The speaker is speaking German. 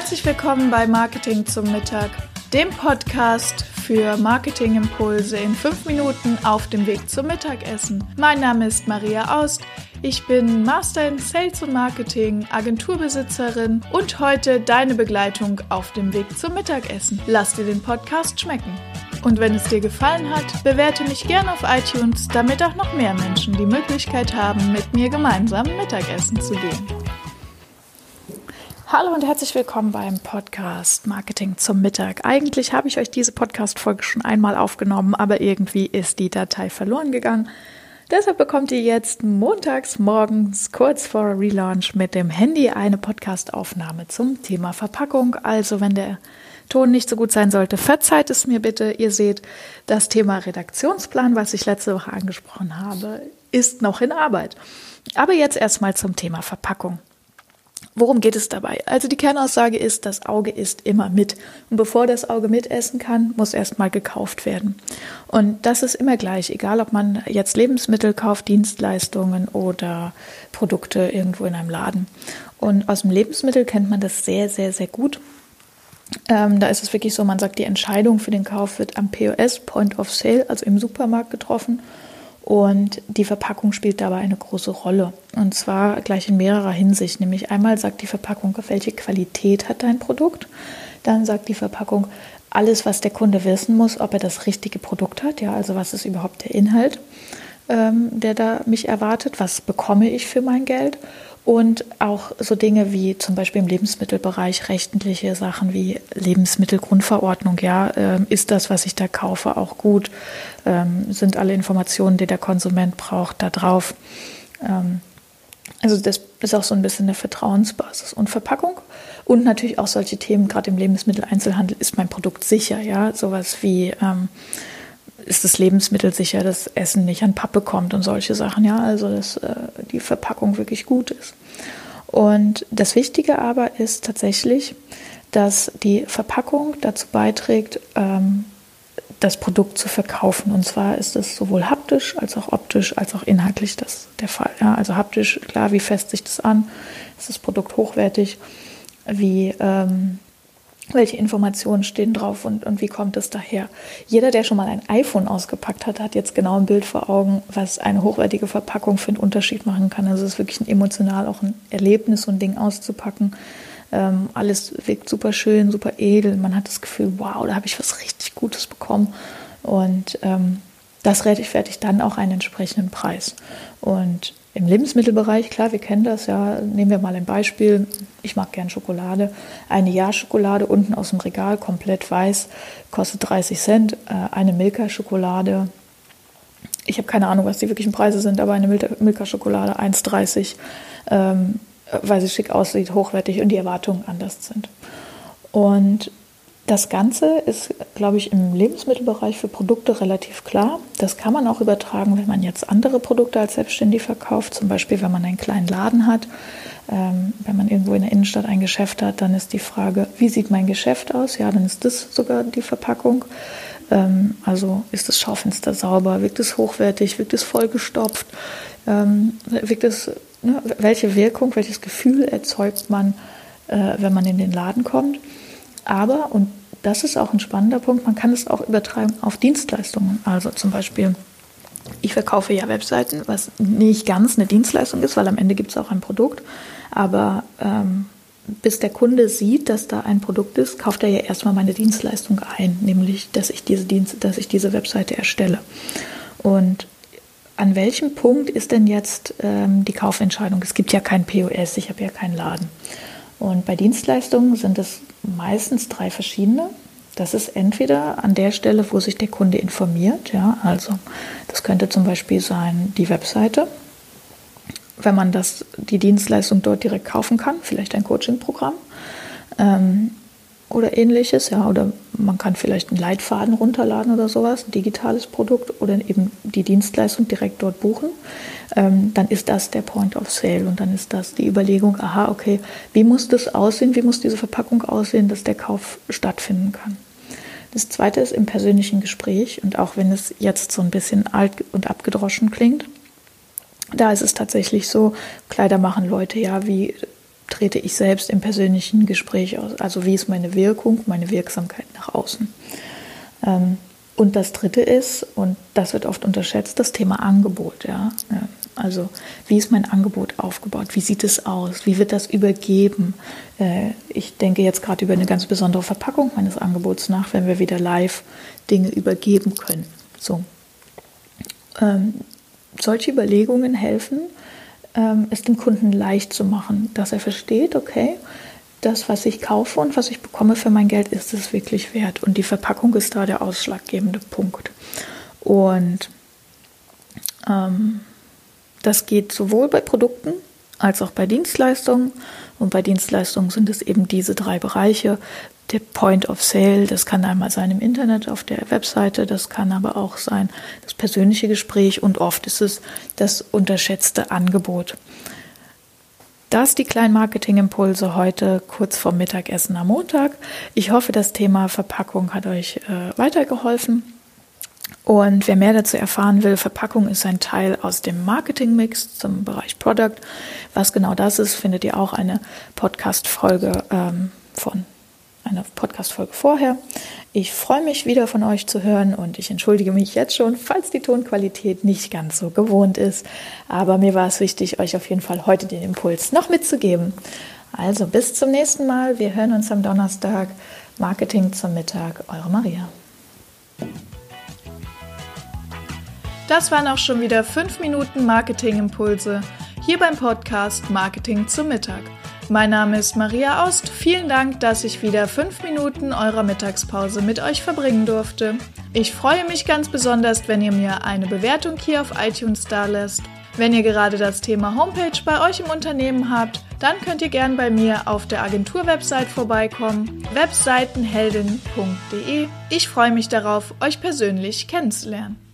Herzlich willkommen bei Marketing zum Mittag, dem Podcast für Marketingimpulse in fünf Minuten auf dem Weg zum Mittagessen. Mein Name ist Maria Aust. Ich bin Master in Sales und Marketing, Agenturbesitzerin und heute deine Begleitung auf dem Weg zum Mittagessen. Lass dir den Podcast schmecken. Und wenn es dir gefallen hat, bewerte mich gerne auf iTunes, damit auch noch mehr Menschen die Möglichkeit haben, mit mir gemeinsam Mittagessen zu gehen. Hallo und herzlich willkommen beim Podcast Marketing zum Mittag. Eigentlich habe ich euch diese Podcast-Folge schon einmal aufgenommen, aber irgendwie ist die Datei verloren gegangen. Deshalb bekommt ihr jetzt montags morgens kurz vor Relaunch mit dem Handy eine Podcast-Aufnahme zum Thema Verpackung. Also wenn der Ton nicht so gut sein sollte, verzeiht es mir bitte. Ihr seht, das Thema Redaktionsplan, was ich letzte Woche angesprochen habe, ist noch in Arbeit. Aber jetzt erstmal zum Thema Verpackung. Worum geht es dabei? Also die Kernaussage ist, das Auge isst immer mit. Und bevor das Auge mitessen kann, muss erstmal gekauft werden. Und das ist immer gleich, egal ob man jetzt Lebensmittel kauft, Dienstleistungen oder Produkte irgendwo in einem Laden. Und aus dem Lebensmittel kennt man das sehr, sehr, sehr gut. Ähm, da ist es wirklich so, man sagt, die Entscheidung für den Kauf wird am POS, Point of Sale, also im Supermarkt getroffen. Und die Verpackung spielt dabei eine große Rolle. Und zwar gleich in mehrerer Hinsicht. Nämlich einmal sagt die Verpackung, welche Qualität hat dein Produkt. Dann sagt die Verpackung alles, was der Kunde wissen muss, ob er das richtige Produkt hat. Ja, also was ist überhaupt der Inhalt, ähm, der da mich erwartet? Was bekomme ich für mein Geld? Und auch so Dinge wie zum Beispiel im Lebensmittelbereich rechtliche Sachen wie Lebensmittelgrundverordnung. Ja, äh, ist das, was ich da kaufe, auch gut? Ähm, sind alle Informationen, die der Konsument braucht, da drauf? Ähm, also das ist auch so ein bisschen eine Vertrauensbasis und Verpackung und natürlich auch solche Themen. Gerade im Lebensmitteleinzelhandel ist mein Produkt sicher. Ja, sowas wie ähm, ist das Lebensmittel sicher, dass Essen nicht an Pappe kommt und solche Sachen, ja, also dass äh, die Verpackung wirklich gut ist. Und das Wichtige aber ist tatsächlich, dass die Verpackung dazu beiträgt, ähm, das Produkt zu verkaufen. Und zwar ist es sowohl haptisch als auch optisch als auch inhaltlich das der Fall. Ja, also haptisch, klar, wie fest sich das an? Ist das Produkt hochwertig? Wie ähm, welche Informationen stehen drauf und, und wie kommt es daher. Jeder, der schon mal ein iPhone ausgepackt hat, hat jetzt genau ein Bild vor Augen, was eine hochwertige Verpackung für einen Unterschied machen kann. Also es ist wirklich ein emotional auch ein Erlebnis, so ein Ding auszupacken. Ähm, alles wirkt super schön, super edel. Man hat das Gefühl, wow, da habe ich was richtig Gutes bekommen. Und ähm, das rechtfertigt dann auch einen entsprechenden Preis. Und im Lebensmittelbereich, klar, wir kennen das ja. Nehmen wir mal ein Beispiel. Ich mag gern Schokolade. Eine Jahr-Schokolade unten aus dem Regal, komplett weiß, kostet 30 Cent. Äh, eine Milka-Schokolade, ich habe keine Ahnung, was die wirklichen Preise sind, aber eine Milka-Schokolade 1,30, ähm, weil sie schick aussieht, hochwertig und die Erwartungen anders sind. Und das Ganze ist, glaube ich, im Lebensmittelbereich für Produkte relativ klar. Das kann man auch übertragen, wenn man jetzt andere Produkte als selbstständig verkauft. Zum Beispiel, wenn man einen kleinen Laden hat, ähm, wenn man irgendwo in der Innenstadt ein Geschäft hat, dann ist die Frage, wie sieht mein Geschäft aus? Ja, dann ist das sogar die Verpackung. Ähm, also ist das Schaufenster sauber? Wirkt es hochwertig? Wirkt es vollgestopft? Ähm, wirkt es, ne, welche Wirkung, welches Gefühl erzeugt man, äh, wenn man in den Laden kommt? Aber, und das ist auch ein spannender Punkt, man kann es auch übertragen auf Dienstleistungen. Also zum Beispiel, ich verkaufe ja Webseiten, was nicht ganz eine Dienstleistung ist, weil am Ende gibt es auch ein Produkt. Aber ähm, bis der Kunde sieht, dass da ein Produkt ist, kauft er ja erstmal meine Dienstleistung ein, nämlich dass ich diese Dienst, dass ich diese Webseite erstelle. Und an welchem Punkt ist denn jetzt ähm, die Kaufentscheidung? Es gibt ja kein POS, ich habe ja keinen Laden. Und bei Dienstleistungen sind es meistens drei verschiedene. Das ist entweder an der Stelle, wo sich der Kunde informiert, ja, also das könnte zum Beispiel sein die Webseite, wenn man das, die Dienstleistung dort direkt kaufen kann, vielleicht ein Coaching-Programm. Ähm, oder ähnliches, ja, oder man kann vielleicht einen Leitfaden runterladen oder sowas, ein digitales Produkt oder eben die Dienstleistung direkt dort buchen, ähm, dann ist das der Point of Sale und dann ist das die Überlegung, aha, okay, wie muss das aussehen, wie muss diese Verpackung aussehen, dass der Kauf stattfinden kann. Das zweite ist im persönlichen Gespräch und auch wenn es jetzt so ein bisschen alt und abgedroschen klingt, da ist es tatsächlich so, Kleider machen Leute ja wie trete ich selbst im persönlichen Gespräch aus? Also wie ist meine Wirkung, meine Wirksamkeit nach außen? Ähm, und das Dritte ist, und das wird oft unterschätzt, das Thema Angebot. Ja? Also wie ist mein Angebot aufgebaut? Wie sieht es aus? Wie wird das übergeben? Äh, ich denke jetzt gerade über eine ganz besondere Verpackung meines Angebots nach, wenn wir wieder live Dinge übergeben können. So. Ähm, solche Überlegungen helfen, ähm, es dem Kunden leicht zu machen, dass er versteht, okay, das, was ich kaufe und was ich bekomme für mein Geld, ist es wirklich wert. Und die Verpackung ist da der ausschlaggebende Punkt. Und ähm, das geht sowohl bei Produkten als auch bei Dienstleistungen. Und bei Dienstleistungen sind es eben diese drei Bereiche. Der Point of Sale, das kann einmal sein im Internet, auf der Webseite, das kann aber auch sein das persönliche Gespräch und oft ist es das unterschätzte Angebot. Das die kleinen Marketing-Impulse heute kurz vorm Mittagessen am Montag. Ich hoffe, das Thema Verpackung hat euch äh, weitergeholfen. Und wer mehr dazu erfahren will, Verpackung ist ein Teil aus dem Marketing-Mix zum Bereich Product. Was genau das ist, findet ihr auch eine Podcast-Folge ähm, von einer Podcast-Folge vorher. Ich freue mich wieder von euch zu hören und ich entschuldige mich jetzt schon, falls die Tonqualität nicht ganz so gewohnt ist. Aber mir war es wichtig, euch auf jeden Fall heute den Impuls noch mitzugeben. Also bis zum nächsten Mal. Wir hören uns am Donnerstag. Marketing zum Mittag. Eure Maria. Das waren auch schon wieder fünf Minuten Marketing-Impulse hier beim Podcast Marketing zum Mittag. Mein Name ist Maria Aust. Vielen Dank, dass ich wieder fünf Minuten eurer Mittagspause mit euch verbringen durfte. Ich freue mich ganz besonders, wenn ihr mir eine Bewertung hier auf iTunes da lässt. Wenn ihr gerade das Thema Homepage bei euch im Unternehmen habt, dann könnt ihr gern bei mir auf der Agentur-Website vorbeikommen, webseitenheldin.de. Ich freue mich darauf, euch persönlich kennenzulernen.